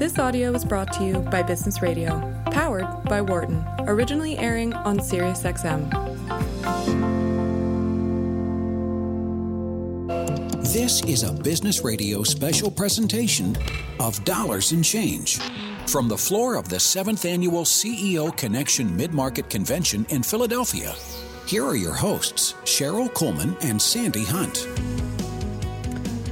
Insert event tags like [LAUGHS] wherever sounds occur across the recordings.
This audio was brought to you by Business Radio, powered by Wharton, originally airing on SiriusXM. This is a Business Radio special presentation of Dollars and Change. From the floor of the 7th Annual CEO Connection Mid Market Convention in Philadelphia, here are your hosts, Cheryl Coleman and Sandy Hunt.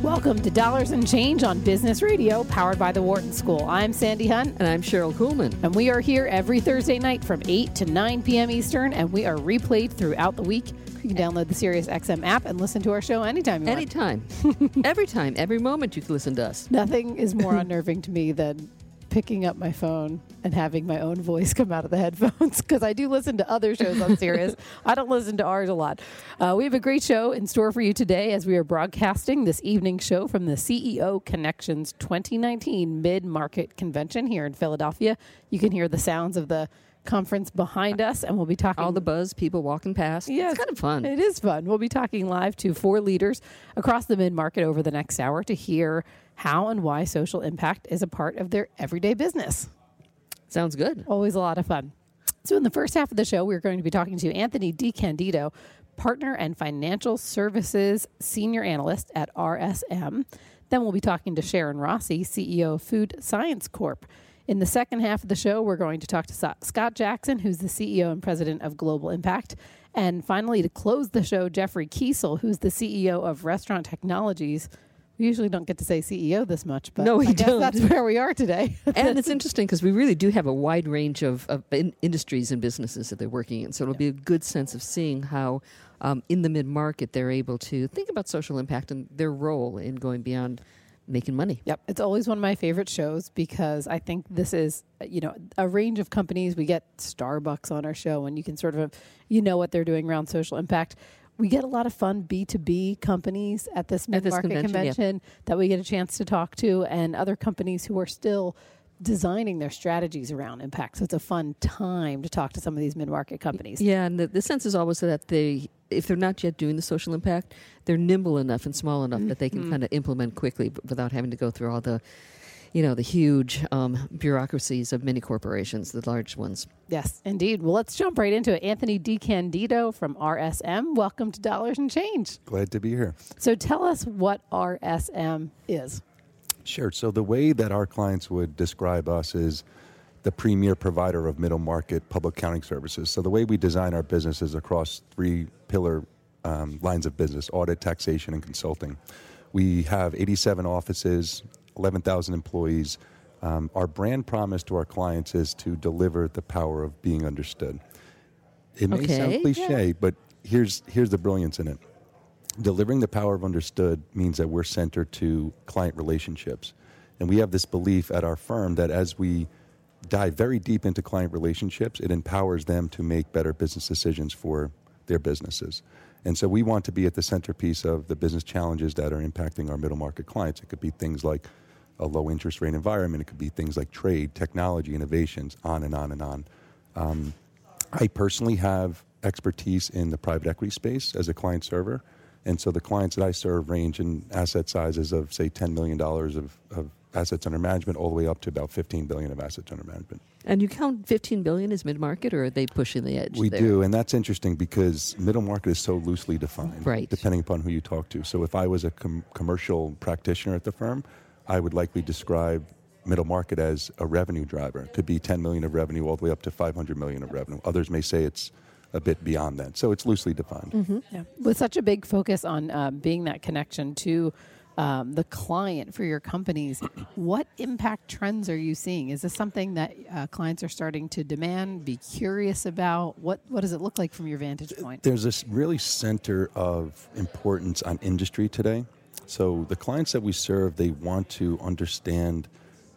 Welcome to Dollars and Change on Business Radio, powered by the Wharton School. I'm Sandy Hunt. And I'm Cheryl Coleman. And we are here every Thursday night from 8 to 9 p.m. Eastern, and we are replayed throughout the week. You can download the SiriusXM app and listen to our show anytime you anytime. want. Anytime. [LAUGHS] every time, every moment you can listen to us. Nothing is more [LAUGHS] unnerving to me than picking up my phone and having my own voice [LAUGHS] come out of the headphones because I do listen to other shows on Sirius. I don't listen to ours a lot. Uh, we have a great show in store for you today as we are broadcasting this evening show from the CEO Connections 2019 Mid Market Convention here in Philadelphia. You can hear the sounds of the conference behind us, and we'll be talking all the buzz, people walking past. Yeah, it's kind of fun. It is fun. We'll be talking live to four leaders across the mid market over the next hour to hear how and why social impact is a part of their everyday business. Sounds good. Always a lot of fun. So, in the first half of the show, we're going to be talking to Anthony DeCandido, partner and financial services senior analyst at RSM. Then we'll be talking to Sharon Rossi, CEO of Food Science Corp. In the second half of the show, we're going to talk to Scott Jackson, who's the CEO and president of Global Impact. And finally, to close the show, Jeffrey Kiesel, who's the CEO of Restaurant Technologies, we usually don't get to say CEO this much, but no, we I don't. that's where we are today. [LAUGHS] and it's [LAUGHS] interesting because we really do have a wide range of, of in industries and businesses that they're working in. So it'll yeah. be a good sense of seeing how um, in the mid market they're able to think about social impact and their role in going beyond making money. Yep, it's always one of my favorite shows because I think this is you know a range of companies. We get Starbucks on our show, and you can sort of you know what they're doing around social impact we get a lot of fun B2B companies at this mid market convention, convention yeah. that we get a chance to talk to, and other companies who are still designing their strategies around impact. So it's a fun time to talk to some of these mid market companies. Yeah, and the, the sense is always that they, if they're not yet doing the social impact, they're nimble enough and small enough mm-hmm. that they can mm-hmm. kind of implement quickly without having to go through all the you know, the huge um, bureaucracies of many corporations, the large ones. Yes, indeed. Well, let's jump right into it. Anthony DeCandido from RSM, welcome to Dollars and Change. Glad to be here. So tell us what RSM is. Sure. So the way that our clients would describe us is the premier provider of middle market public accounting services. So the way we design our business is across three pillar um, lines of business audit, taxation, and consulting. We have 87 offices 11,000 employees. Um, our brand promise to our clients is to deliver the power of being understood. It may okay, sound cliche, yeah. but here's here's the brilliance in it. Delivering the power of understood means that we're centered to client relationships. And we have this belief at our firm that as we dive very deep into client relationships, it empowers them to make better business decisions for their businesses. And so we want to be at the centerpiece of the business challenges that are impacting our middle market clients. It could be things like a low interest rate environment. It could be things like trade, technology, innovations, on and on and on. Um, I personally have expertise in the private equity space as a client server. And so the clients that I serve range in asset sizes of, say, $10 million of, of assets under management all the way up to about 15 billion of assets under management. And you count 15 billion as mid market, or are they pushing the edge? We there? do, and that's interesting because middle market is so loosely defined, right? Depending upon who you talk to. So if I was a com- commercial practitioner at the firm, I would likely describe middle market as a revenue driver. It could be 10 million of revenue all the way up to 500 million of revenue. Others may say it's a bit beyond that. So it's loosely defined. Mm-hmm. Yeah. With such a big focus on uh, being that connection to um, the client for your companies, what impact trends are you seeing? Is this something that uh, clients are starting to demand, be curious about? What What does it look like from your vantage point? There's this really center of importance on industry today. So the clients that we serve, they want to understand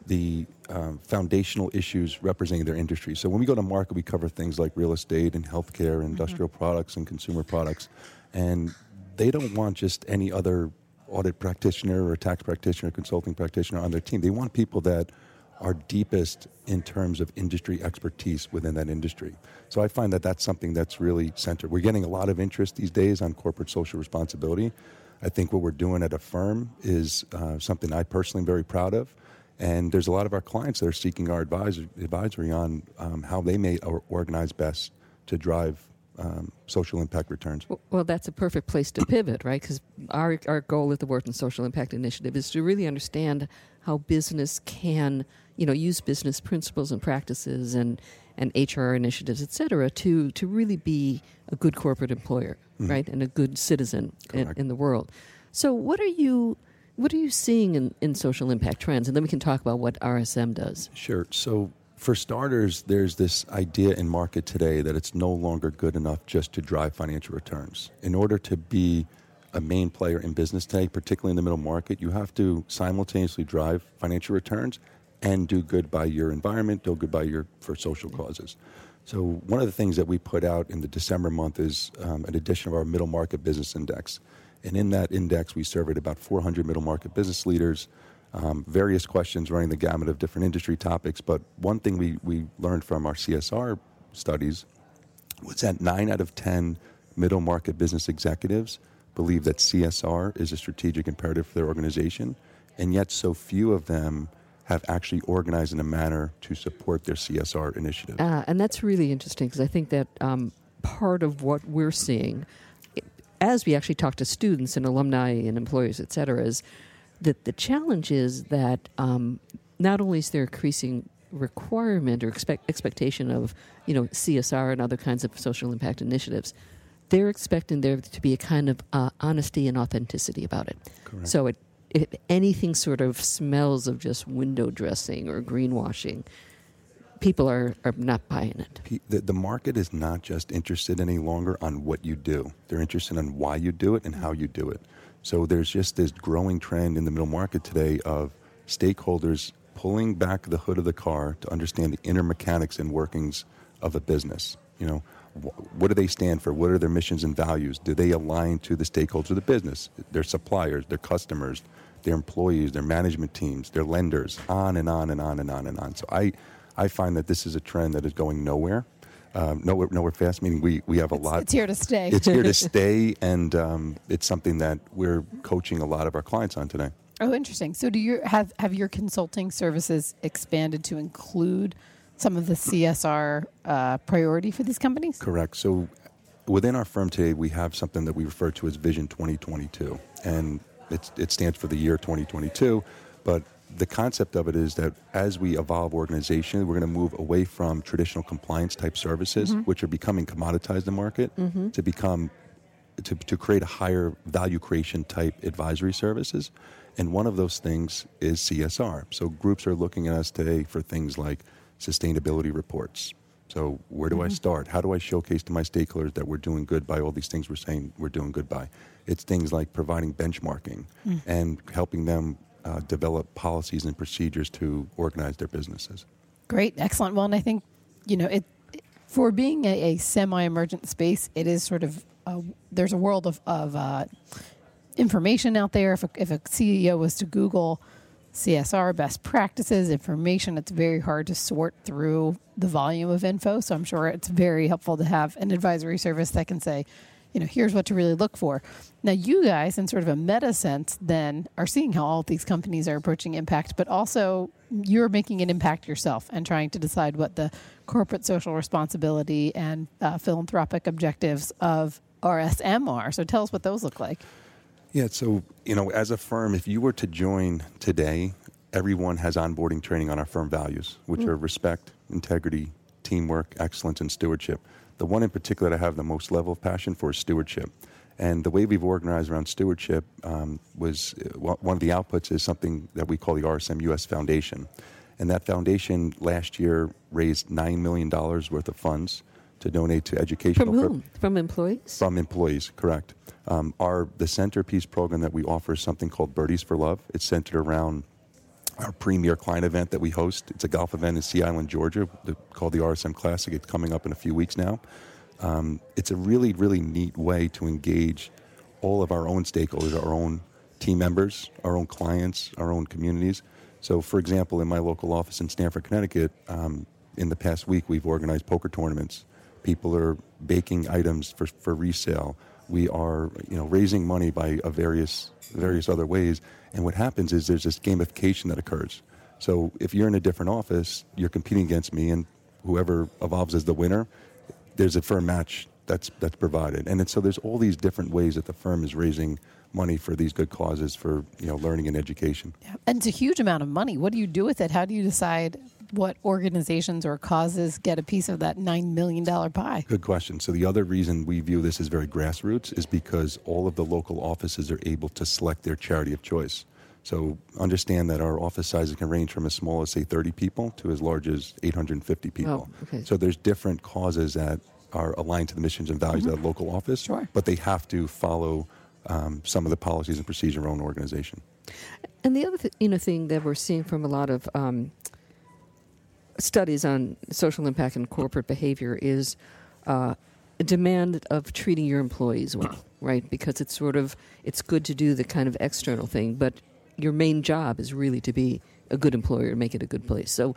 the um, foundational issues representing their industry. So when we go to market, we cover things like real estate and healthcare, mm-hmm. industrial mm-hmm. products, and consumer products. And they don't want just any other audit practitioner or tax practitioner, or consulting practitioner on their team. They want people that are deepest in terms of industry expertise within that industry. So I find that that's something that's really centered. We're getting a lot of interest these days on corporate social responsibility. I think what we're doing at a firm is uh, something I personally am very proud of. And there's a lot of our clients that are seeking our advisor, advisory on um, how they may or organize best to drive um, social impact returns. Well, well, that's a perfect place to pivot, right? Because our, our goal at the Wharton Social Impact Initiative is to really understand how business can, you know, use business principles and practices and, and HR initiatives, et cetera, to, to really be a good corporate employer, Mm-hmm. right? And a good citizen in, in the world. So what are you what are you seeing in, in social impact trends? And then we can talk about what RSM does. Sure. So, for starters, there's this idea in market today that it's no longer good enough just to drive financial returns. In order to be a main player in business today, particularly in the middle market, you have to simultaneously drive financial returns and do good by your environment, do good by your for social causes. So one of the things that we put out in the December month is um, an edition of our middle market business index, and in that index we surveyed about 400 middle market business leaders, um, various questions running the gamut of different industry topics. But one thing we we learned from our CSR studies was that nine out of 10 middle market business executives believe that CSR is a strategic imperative for their organization, and yet so few of them have actually organized in a manner to support their CSR initiative. Uh, and that's really interesting because I think that um, part of what we're seeing, as we actually talk to students and alumni and employers, et cetera, is that the challenge is that um, not only is there increasing requirement or expect, expectation of you know CSR and other kinds of social impact initiatives, they're expecting there to be a kind of uh, honesty and authenticity about it. Correct. So it, if anything sort of smells of just window dressing or greenwashing, people are, are not buying it. The, the market is not just interested any longer on what you do. They're interested in why you do it and how you do it. So there's just this growing trend in the middle market today of stakeholders pulling back the hood of the car to understand the inner mechanics and workings of a business. You know, what do they stand for? What are their missions and values? Do they align to the stakeholders of the business, their suppliers, their customers, their employees, their management teams, their lenders, on and on and on and on and on. So I, I find that this is a trend that is going nowhere. Um, nowhere, nowhere fast. Meaning we, we have a lot. It's here to stay. It's here to [LAUGHS] stay, and um, it's something that we're coaching a lot of our clients on today. Oh, interesting. So, do you have have your consulting services expanded to include some of the CSR uh, priority for these companies? Correct. So within our firm today, we have something that we refer to as Vision 2022, and it's, it stands for the year 2022. But the concept of it is that as we evolve organization, we're going to move away from traditional compliance type services, which are becoming commoditized in the market, to become to, to create a higher value creation type advisory services. And one of those things is CSR. So groups are looking at us today for things like sustainability reports. So where do I start? How do I showcase to my stakeholders that we're doing good by all these things we're saying we're doing good by? It's things like providing benchmarking and helping them uh, develop policies and procedures to organize their businesses. Great, excellent. Well, and I think you know it for being a, a semi-emergent space. It is sort of a, there's a world of, of uh, information out there. If a, if a CEO was to Google CSR best practices information, it's very hard to sort through the volume of info. So I'm sure it's very helpful to have an advisory service that can say, you know, here's what to really look for. Now, you guys, in sort of a meta sense, then are seeing how all these companies are approaching impact, but also you're making an impact yourself and trying to decide what the corporate social responsibility and uh, philanthropic objectives of RSM are. So tell us what those look like. Yeah, so you know, as a firm, if you were to join today, everyone has onboarding training on our firm values, which are respect, integrity, teamwork, excellence, and stewardship. The one in particular that I have the most level of passion for is stewardship. And the way we've organized around stewardship um, was uh, one one of the outputs is something that we call the RSM US Foundation. And that foundation last year raised $9 million worth of funds to donate to educational From pur- whom? From employees? from employees, correct. Um, our the centerpiece program that we offer is something called Birdies for Love. It's centered around our premier client event that we host. It's a golf event in Sea Island, Georgia, the, called the RSM Classic. It's coming up in a few weeks now. Um, it's a really, really neat way to engage all of our own stakeholders, our own team members, our own clients, our own communities. So, for example, in my local office in Stamford, Connecticut, um, in the past week, we've organized poker tournaments. People are baking items for, for resale. We are, you know, raising money by uh, various various other ways. And what happens is there's this gamification that occurs. So if you're in a different office, you're competing against me, and whoever evolves as the winner, there's a firm match that's that's provided. And so there's all these different ways that the firm is raising money for these good causes for you know learning and education. And it's a huge amount of money. What do you do with it? How do you decide what organizations or causes get a piece of that $9 million pie? Good question. So the other reason we view this as very grassroots is because all of the local offices are able to select their charity of choice. So understand that our office sizes can range from as small as say 30 people to as large as 850 people. Oh, okay. So there's different causes that are aligned to the missions and values of that local office, Sure. but they have to follow um, some of the policies and procedures of our own organization. And the other th- you know thing that we're seeing from a lot of um, studies on social impact and corporate behavior is uh, a demand of treating your employees well, [CLEARS THROAT] right? Because it's sort of it's good to do the kind of external thing, but your main job is really to be a good employer and make it a good place. So,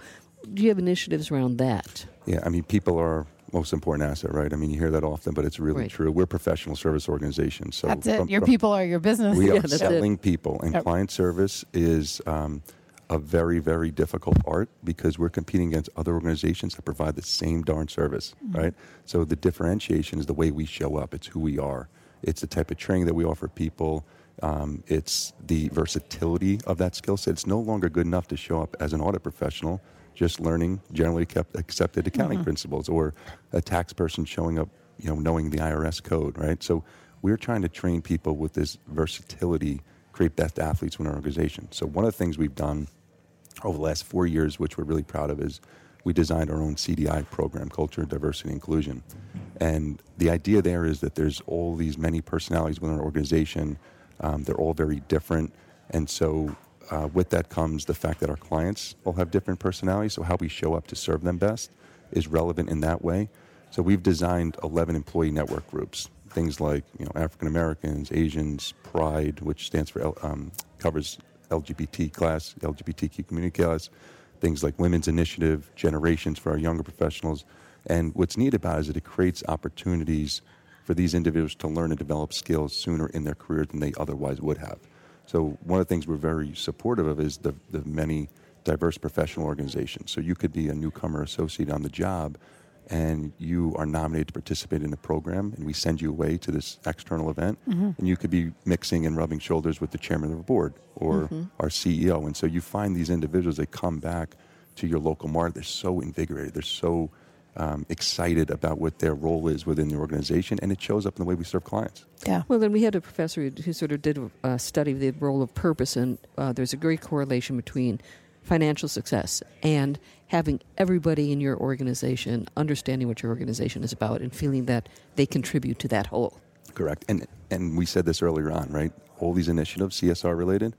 do you have initiatives around that? Yeah, I mean, people are most important asset, right? I mean, you hear that often, but it's really Right. true. We're professional service organization, so That's it. from- Your from- people are your business. We [LAUGHS] Yeah, are that's it. selling people, and Yep. client service is um, a very, very difficult art because we're competing against other organizations that provide the same darn service, Mm-hmm. right? So the differentiation is the way we show up. It's who we are. It's the type of training that we offer people. Um, it's the versatility of that skill set. It's no longer good enough to show up as an audit professional just learning generally kept accepted accounting Mm-hmm. principles or a tax person showing up you know knowing the irs code right so we're trying to train people with this versatility create best athletes within our organization so one of the things we've done over the last four years which we're really proud of is we designed our own cdi program culture diversity inclusion and the idea there is that there's all these many personalities within our organization um, they're all very different and so uh, with that comes the fact that our clients all have different personalities. So how we show up to serve them best is relevant in that way. So we've designed 11 employee network groups. Things like you know African Americans, Asians, Pride, which stands for um, covers LGBT class, LGBTQ community class. Things like Women's Initiative, Generations for our younger professionals. And what's neat about it is that it creates opportunities for these individuals to learn and develop skills sooner in their career than they otherwise would have. So one of the things we're very supportive of is the, the many diverse professional organizations. So you could be a newcomer associate on the job and you are nominated to participate in the program and we send you away to this external event and you could be mixing and rubbing shoulders with the chairman of the board or our CEO. And so you find these individuals that come back to your local market, they're so invigorated, they're so um, excited about what their role is within the organization and it shows up in the way we serve clients. Yeah. Well, then we had a professor who, who sort of did a study of the role of purpose, and uh, there's a great correlation between financial success and having everybody in your organization understanding what your organization is about and feeling that they contribute to that whole. Correct. And and we said this earlier on, right? All these initiatives, CSR related,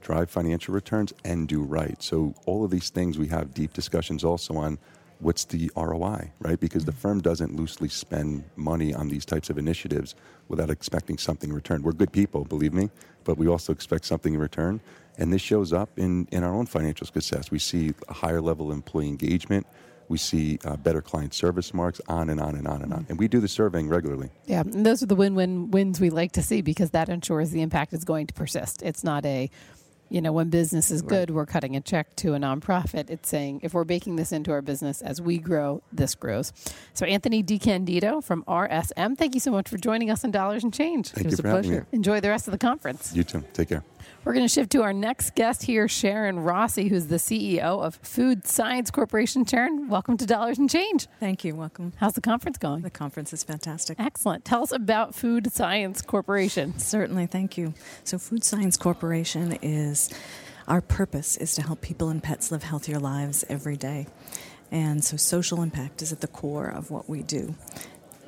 drive financial returns and do right. So all of these things we have deep discussions also on what's the ROI, right? Because the firm doesn't loosely spend money on these types of initiatives without expecting something in return. We're good people, believe me, but we also expect something in return. And this shows up in, in our own financial success. We see a higher level of employee engagement. We see uh, better client service marks, on and on and on and on. And we do the surveying regularly. Yeah, and those are the win-win wins we like to see because that ensures the impact is going to persist. It's not a, you know, when business is good, we're cutting a check to a nonprofit. It's saying if we're baking this into our business as we grow, this grows. So Anthony DeCandido from RSM, thank you so much for joining us on Dollars and Change. Thank It was you a for having me. pleasure. Enjoy the rest of the conference. You too. Take care. We're going to shift to our next guest here, Sharon Rossi, who's the CEO of Food Science Corporation. Sharon, welcome to Dollars and Change. Thank you. Welcome. How's the conference going? The conference is fantastic. Excellent. Tell us about Food Science Corporation. Certainly, thank you. So, Food Science Corporation is our purpose is to help people and pets live healthier lives every day. And so, social impact is at the core of what we do.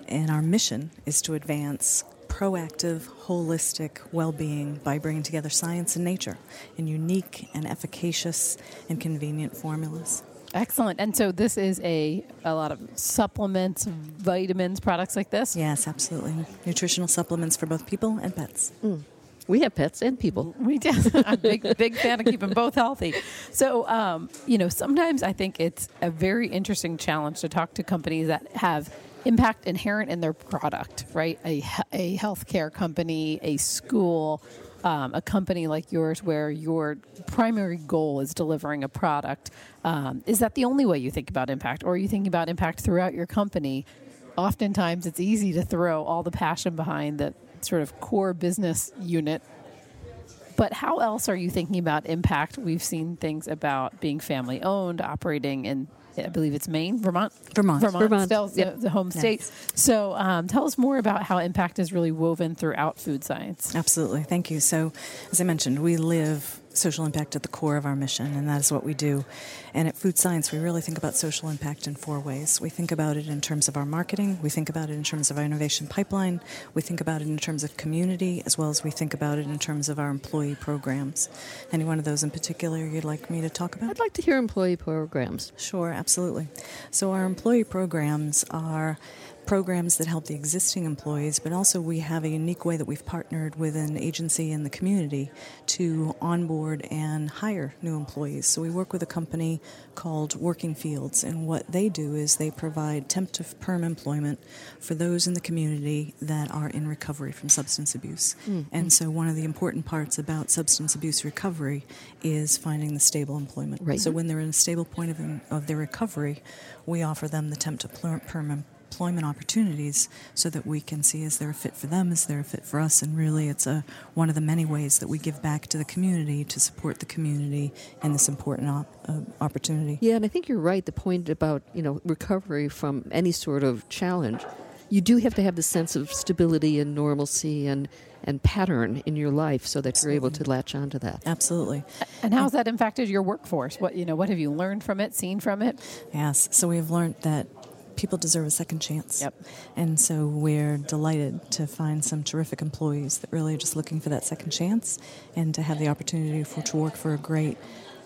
And our mission is to advance proactive, holistic well being by bringing together science and nature in unique and efficacious and convenient formulas. Excellent. And so this is a a lot of supplements, vitamins, products like this. Yes, absolutely. Nutritional supplements for both people and pets. We have pets and people. We do. [LAUGHS] I'm a big, big fan of keeping both healthy. So, um, you know, sometimes I think it's a very interesting challenge to talk to companies that have impact inherent in their product, right? A, a healthcare company, a school, um, a company like yours where your primary goal is delivering a product, um, is that the only way you think about impact, or are you thinking about impact throughout your company? Oftentimes, it's easy to throw all the passion behind the sort of core business unit but how else are you thinking about impact? We've seen things about being family owned, operating in, I believe it's Maine, Vermont, Vermont. Vermont, Vermont. still Yep. the, the home Yes. state. So, um, tell us more about how impact is really woven throughout food science. Absolutely. Thank you. So, as I mentioned, we live social impact at the core of our mission, and that is what we do. And at Food Science, we really think about social impact in four ways. We think about it in terms of our marketing, we think about it in terms of our innovation pipeline, we think about it in terms of community, as well as we think about it in terms of our employee programs. Any one of those in particular you'd like me to talk about? I'd like to hear employee programs. Sure, absolutely. So, our employee programs are programs that help the existing employees, but also we have a unique way that we've partnered with an agency in the community to onboard and hire new employees. So, we work with a company called Working Fields, and what they do is they provide temp to perm employment for those in the community that are in recovery from substance abuse. Mm. And so, one of the important parts about substance abuse recovery is finding the stable employment. Right. So, when they're in a stable point of, of their recovery, we offer them the temp to perm employment opportunities so that we can see is there a fit for them, is there a fit for us, and really it's a one of the many ways that we give back to the community to support the community in this important op- uh, opportunity. Yeah, and I think you're right. The point about you know recovery from any sort of challenge, you do have to have the sense of stability and normalcy and and pattern in your life so that you're able to latch onto that. Absolutely. And how has that impacted your workforce? What you know, what have you learned from it, seen from it? Yes. So we've learned that people deserve a second chance. Yep. And so we're delighted to find some terrific employees that really are just looking for that second chance and to have the opportunity for to work for a great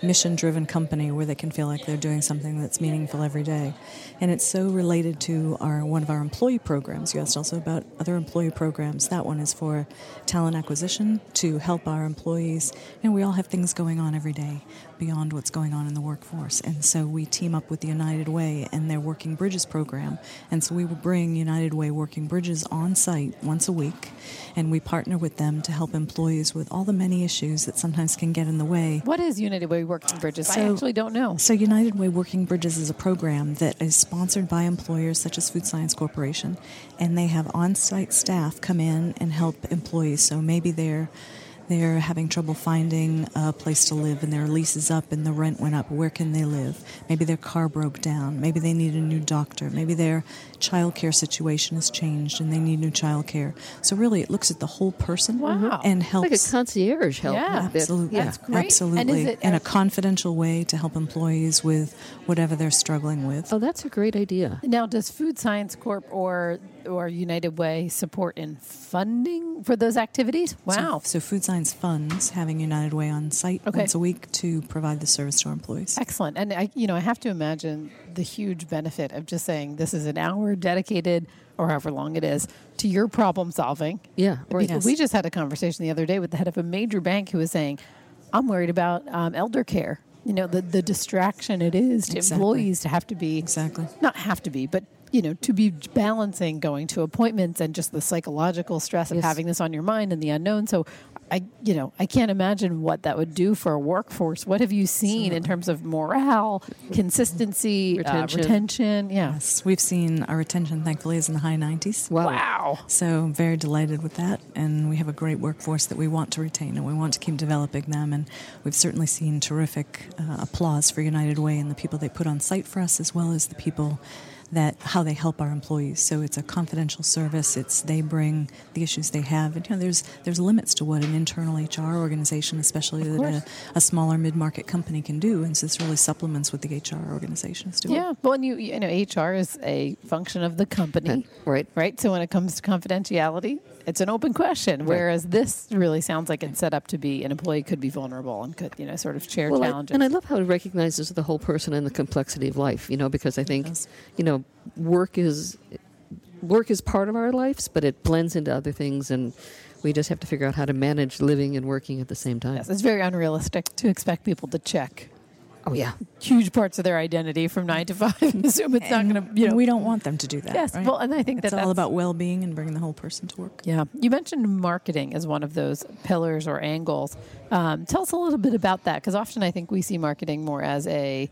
mission driven company where they can feel like they're doing something that's meaningful every day. And it's so related to our one of our employee programs. You asked also about other employee programs. That one is for talent acquisition to help our employees. And we all have things going on every day beyond what's going on in the workforce. And so we team up with the United Way and their Working Bridges program. And so we will bring United Way Working Bridges on site once a week. And we partner with them to help employees with all the many issues that sometimes can get in the way What is United Way Working Bridges? I actually don't know. so, United Way Working Bridges is a program that is sponsored by employers such as Food Science Corporation, and they have on site staff come in and help employees. So, maybe they're they're having trouble finding a place to live and their lease is up and the rent went up. Where can they live? Maybe their car broke down. Maybe they need a new doctor. Maybe their childcare situation has changed and they need new childcare. So, really, it looks at the whole person Wow. and It's like a concierge help. Yeah. that- Absolutely. yeah. That's great. Absolutely. And is it- in a confidential way to help employees with whatever they're struggling with. Oh, that's a great idea. Now, does Food Science Corp or or United Way support in funding for those activities? Wow. So, so Food Science funds having United Way on site Okay. once a week to provide the service to our employees. Excellent. And I, you know, I have to imagine the huge benefit of just saying this is an hour dedicated, or however long it is, to your problem solving. Yeah, We- Yes. We just had a conversation the other day with the head of a major bank who was saying, "I'm worried about um, elder care. You know, the the distraction it is to Exactly. employees to have to be Exactly. not have to be, but you know, to be balancing going to appointments and just the psychological stress of Yes. having this on your mind and the unknown. So, I, you know, I can't imagine what that would do for a workforce. What have you seen in terms of morale, consistency, retention? Retention. retention? Yeah. Yes, we've seen our retention, thankfully, is in the high 90s. Wow. Wow. So, very delighted with that. And we have a great workforce that we want to retain and we want to keep developing them. And we've certainly seen terrific uh, applause for United Way and the people they put on site for us, as well as the people that how they help our employees. So it's a confidential service. It's they bring the issues they have, and you know there's there's limits to what an internal HR organization, especially that a, a smaller mid market company, can do. And so this really supplements what the HR organization is doing. Yeah. Well, and you, you know, HR is a function of the company. Right. Right. So when it comes to confidentiality, it's an open question. Whereas this really sounds like it's set up to be an employee could be vulnerable and could, you know, sort of share Well, I, challenges. and I love how it recognizes the whole person and the complexity of life. You know, because I think you know work is work is part of our lives, but it blends into other things, and we just have to figure out how to manage living and working at the same time. yes, it's very unrealistic to expect people to check Oh yeah. huge parts of their identity from nine to five. Assume it's not going to, you know. we don't want them to do that. Yes, right? well, and I think it's that all that's- about well-being and bringing the whole person to work. Yeah. You mentioned marketing as one of those pillars or angles. Um, tell us a little bit about that because often I think we see marketing more as a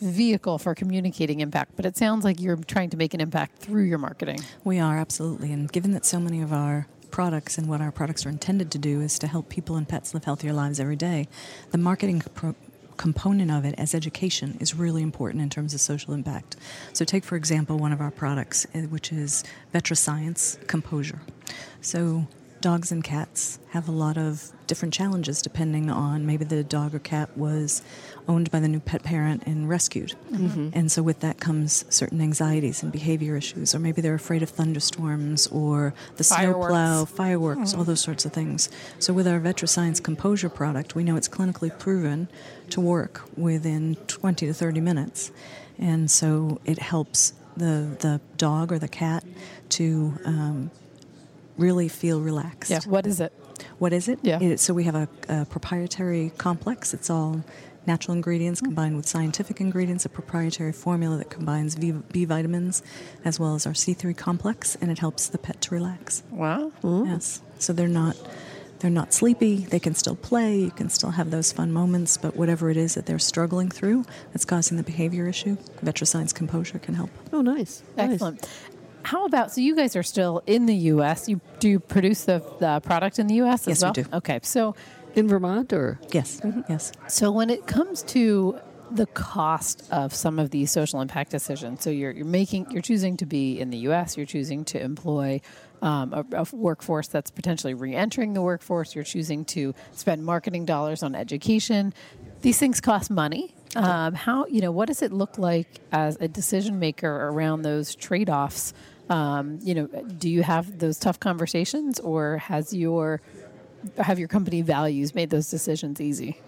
vehicle for communicating impact, but it sounds like you're trying to make an impact through your marketing. We are absolutely, and given that so many of our products and what our products are intended to do is to help people and pets live healthier lives every day, the marketing pro- component of it as education is really important in terms of social impact. So, take for example one of our products, eh, which is VetriScience Composure. So, dogs and cats have a lot of different challenges depending on maybe the dog or cat was owned by the new pet parent and rescued. And so, with that comes certain anxieties and behavior issues, or maybe they're afraid of thunderstorms or the Fireworks. snowplow, fireworks, all those sorts of things. So, with our VetriScience Composure product, we know it's clinically proven to work within 20 to 30 minutes. And so, it helps the, the dog or the cat to um, really feel relaxed. Yeah. What is it? What is it? Yeah. It- so we have a, a proprietary complex. It's all natural ingredients combined with scientific ingredients, a proprietary formula that combines V, B vitamins as well as our C3 complex, and it helps the pet to relax. Wow. Yes. So they're not they're not sleepy. They can still play. You can still have those fun moments. But whatever it is that they're struggling through that's causing the behavior issue, VetriScience Composure can help. Oh, nice. Nice. Excellent. How about so you guys are still in the U.S. You do you produce the, the product in the U.S. as Yes, we do. Okay, so In Vermont, or Yes. Yes. So when it comes to the cost of some of these social impact decisions, so you're you're making you're choosing to be in the U.S., you're choosing to employ um, a, a workforce that's potentially re-entering the workforce, you're choosing to spend marketing dollars on education. These things cost money. Um, how you know what does it look like as a decision maker around those trade-offs? Um, you know, do you have those tough conversations, or has your have your company values made those decisions easy?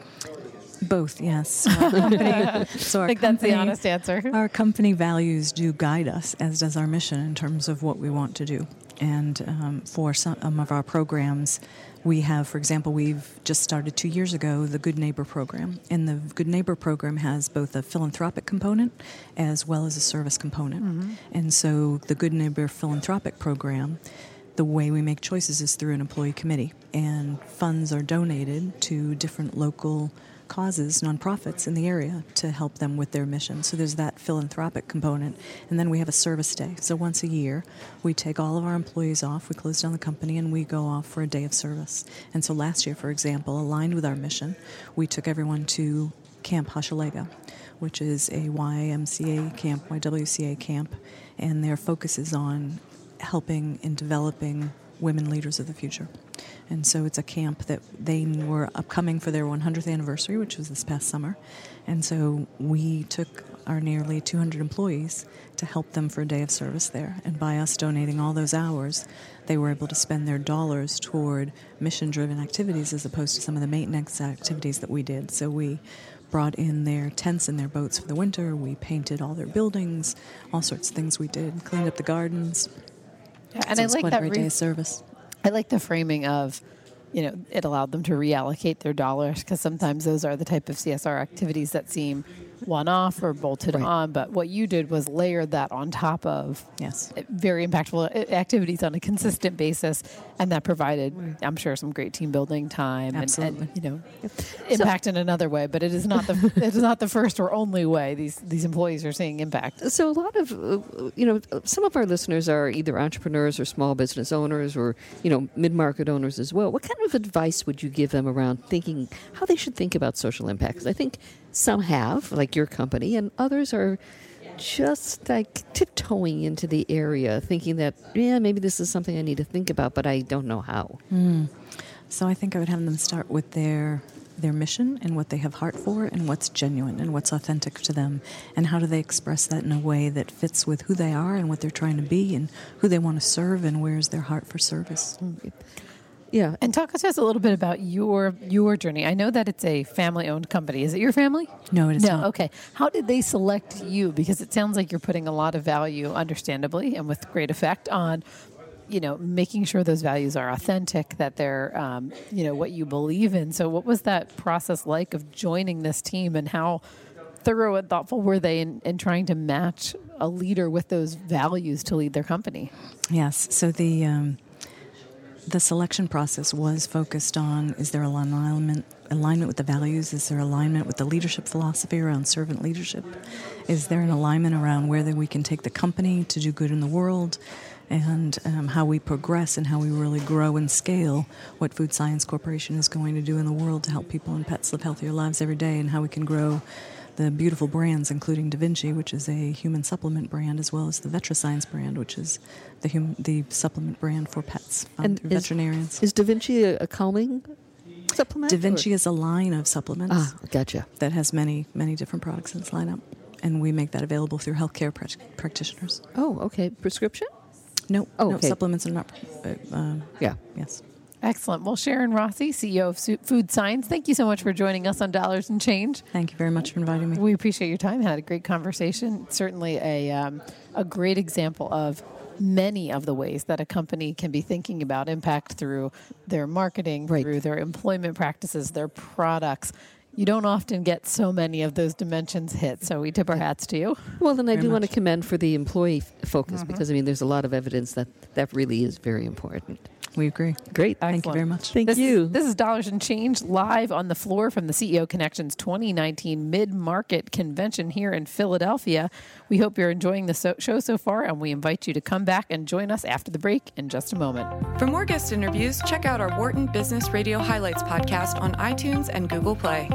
Both, yes. So [LAUGHS] our company, so our I think that's the honest answer. Our company values do guide us, as does our mission in terms of what we want to do. And um, for some of our programs, we have, for example, we've just started two years ago the Good Neighbor program. And the Good Neighbor program has both a philanthropic component as well as a service component. And so the Good Neighbor philanthropic program the way we make choices is through an employee committee, and funds are donated to different local causes, nonprofits in the area to help them with their mission. So there's that philanthropic component, and then we have a service day. So once a year, we take all of our employees off, we close down the company, and we go off for a day of service. And so last year, for example, aligned with our mission, we took everyone to Camp Hochelaga, which is a YMCA camp, YWCA camp, and their focus is on helping in developing women leaders of the future. And so it's a camp that they were upcoming for their 100th anniversary, which was this past summer. And so we took our nearly 200 employees to help them for a day of service there. And by us donating all those hours, they were able to spend their dollars toward mission driven activities as opposed to some of the maintenance activities that we did. So we brought in their tents and their boats for the winter. We painted all their buildings, all sorts of things we did, cleaned up the gardens. and So I like that. a great re- day of service. I like the framing of, you know, it allowed them to reallocate their dollars because sometimes those are the type of CSR activities that seem one off or bolted Right. on. But what you did was layer that on top of Yes. very impactful uh, activities on a consistent basis, and that provided, I'm sure, some great team building time and, Absolutely. and you know, impact in another way. But it is not the [LAUGHS] it is not the first or only way these these employees are seeing impact. So a lot of uh, you know some of our listeners are either entrepreneurs or small business owners or you know mid-market owners as well. What kind of advice would you give them around thinking how they should think about social impact? 'Cause I think some have, like your company, and others are just like tiptoeing into the area, thinking that yeah maybe this is something I need to think about, but I don't know how. Hmm. So I think I would have them start with their their mission and what they have heart for and what's genuine and what's authentic to them and how do they express that in a way that fits with who they are and what they're trying to be and who they want to serve and where's their heart for service. Mm, Yeah, And talk to us a little bit about your your journey. I know that it's a family owned company. Is it your family? No, it is no. not. Okay. How did they select you? Because it sounds like you're putting a lot of value, understandably, and with great effect on, you know, making sure those values are authentic, that they're, um, you know, what you believe in. So, what was that process like of joining this team, and how thorough and thoughtful were they in, in trying to match a leader with those values to lead their company? Yes. So the um, the selection process was focused on: is there alignment alignment with the values? Is there alignment with the leadership philosophy around servant leadership? Is there an alignment around where we can take the company to do good in the world? and um, how we progress and how we really grow and scale what Food Science Corporation is going to do in the world to help people and pets live healthier lives every day, and how we can grow the beautiful brands, including Da Vinci, which is a human supplement brand, as well as the VetriScience brand, which is the hum- the supplement brand for pets and is, veterinarians. Is Da Vinci a, a calming supplement? Da Vinci or? is a line of supplements Ah, gotcha. that has many many different products in its lineup, and we make that available through healthcare pr- practitioners. Oh, okay. Prescription? No, Oh, no okay. supplements are not. Uh, um, Yeah. yes. Excellent. Well, Sharon Rossi, CEO of Food Science, thank you so much for joining us on Dollars and Change. Thank you very much for inviting me. We appreciate your time. Had a great conversation. Certainly a um, a great example of many of the ways that a company can be thinking about impact through their marketing, Right. through their employment practices, their products. You don't often get so many of those dimensions hit. So we tip our hats to you. Well, then I Very do want to commend for the employee f- focus Mm-hmm. because I mean, there's a lot of evidence that that really is very important. We agree. Great. Thank you very much. Thank this you. This is Dollars and Change live on the floor from the CEO Connections 2019 Mid Market Convention here in Philadelphia. We hope you're enjoying the so- show so far, and we invite you to come back and join us after the break in just a moment. For more guest interviews, check out our Wharton Business Radio Highlights podcast on iTunes and Google Play.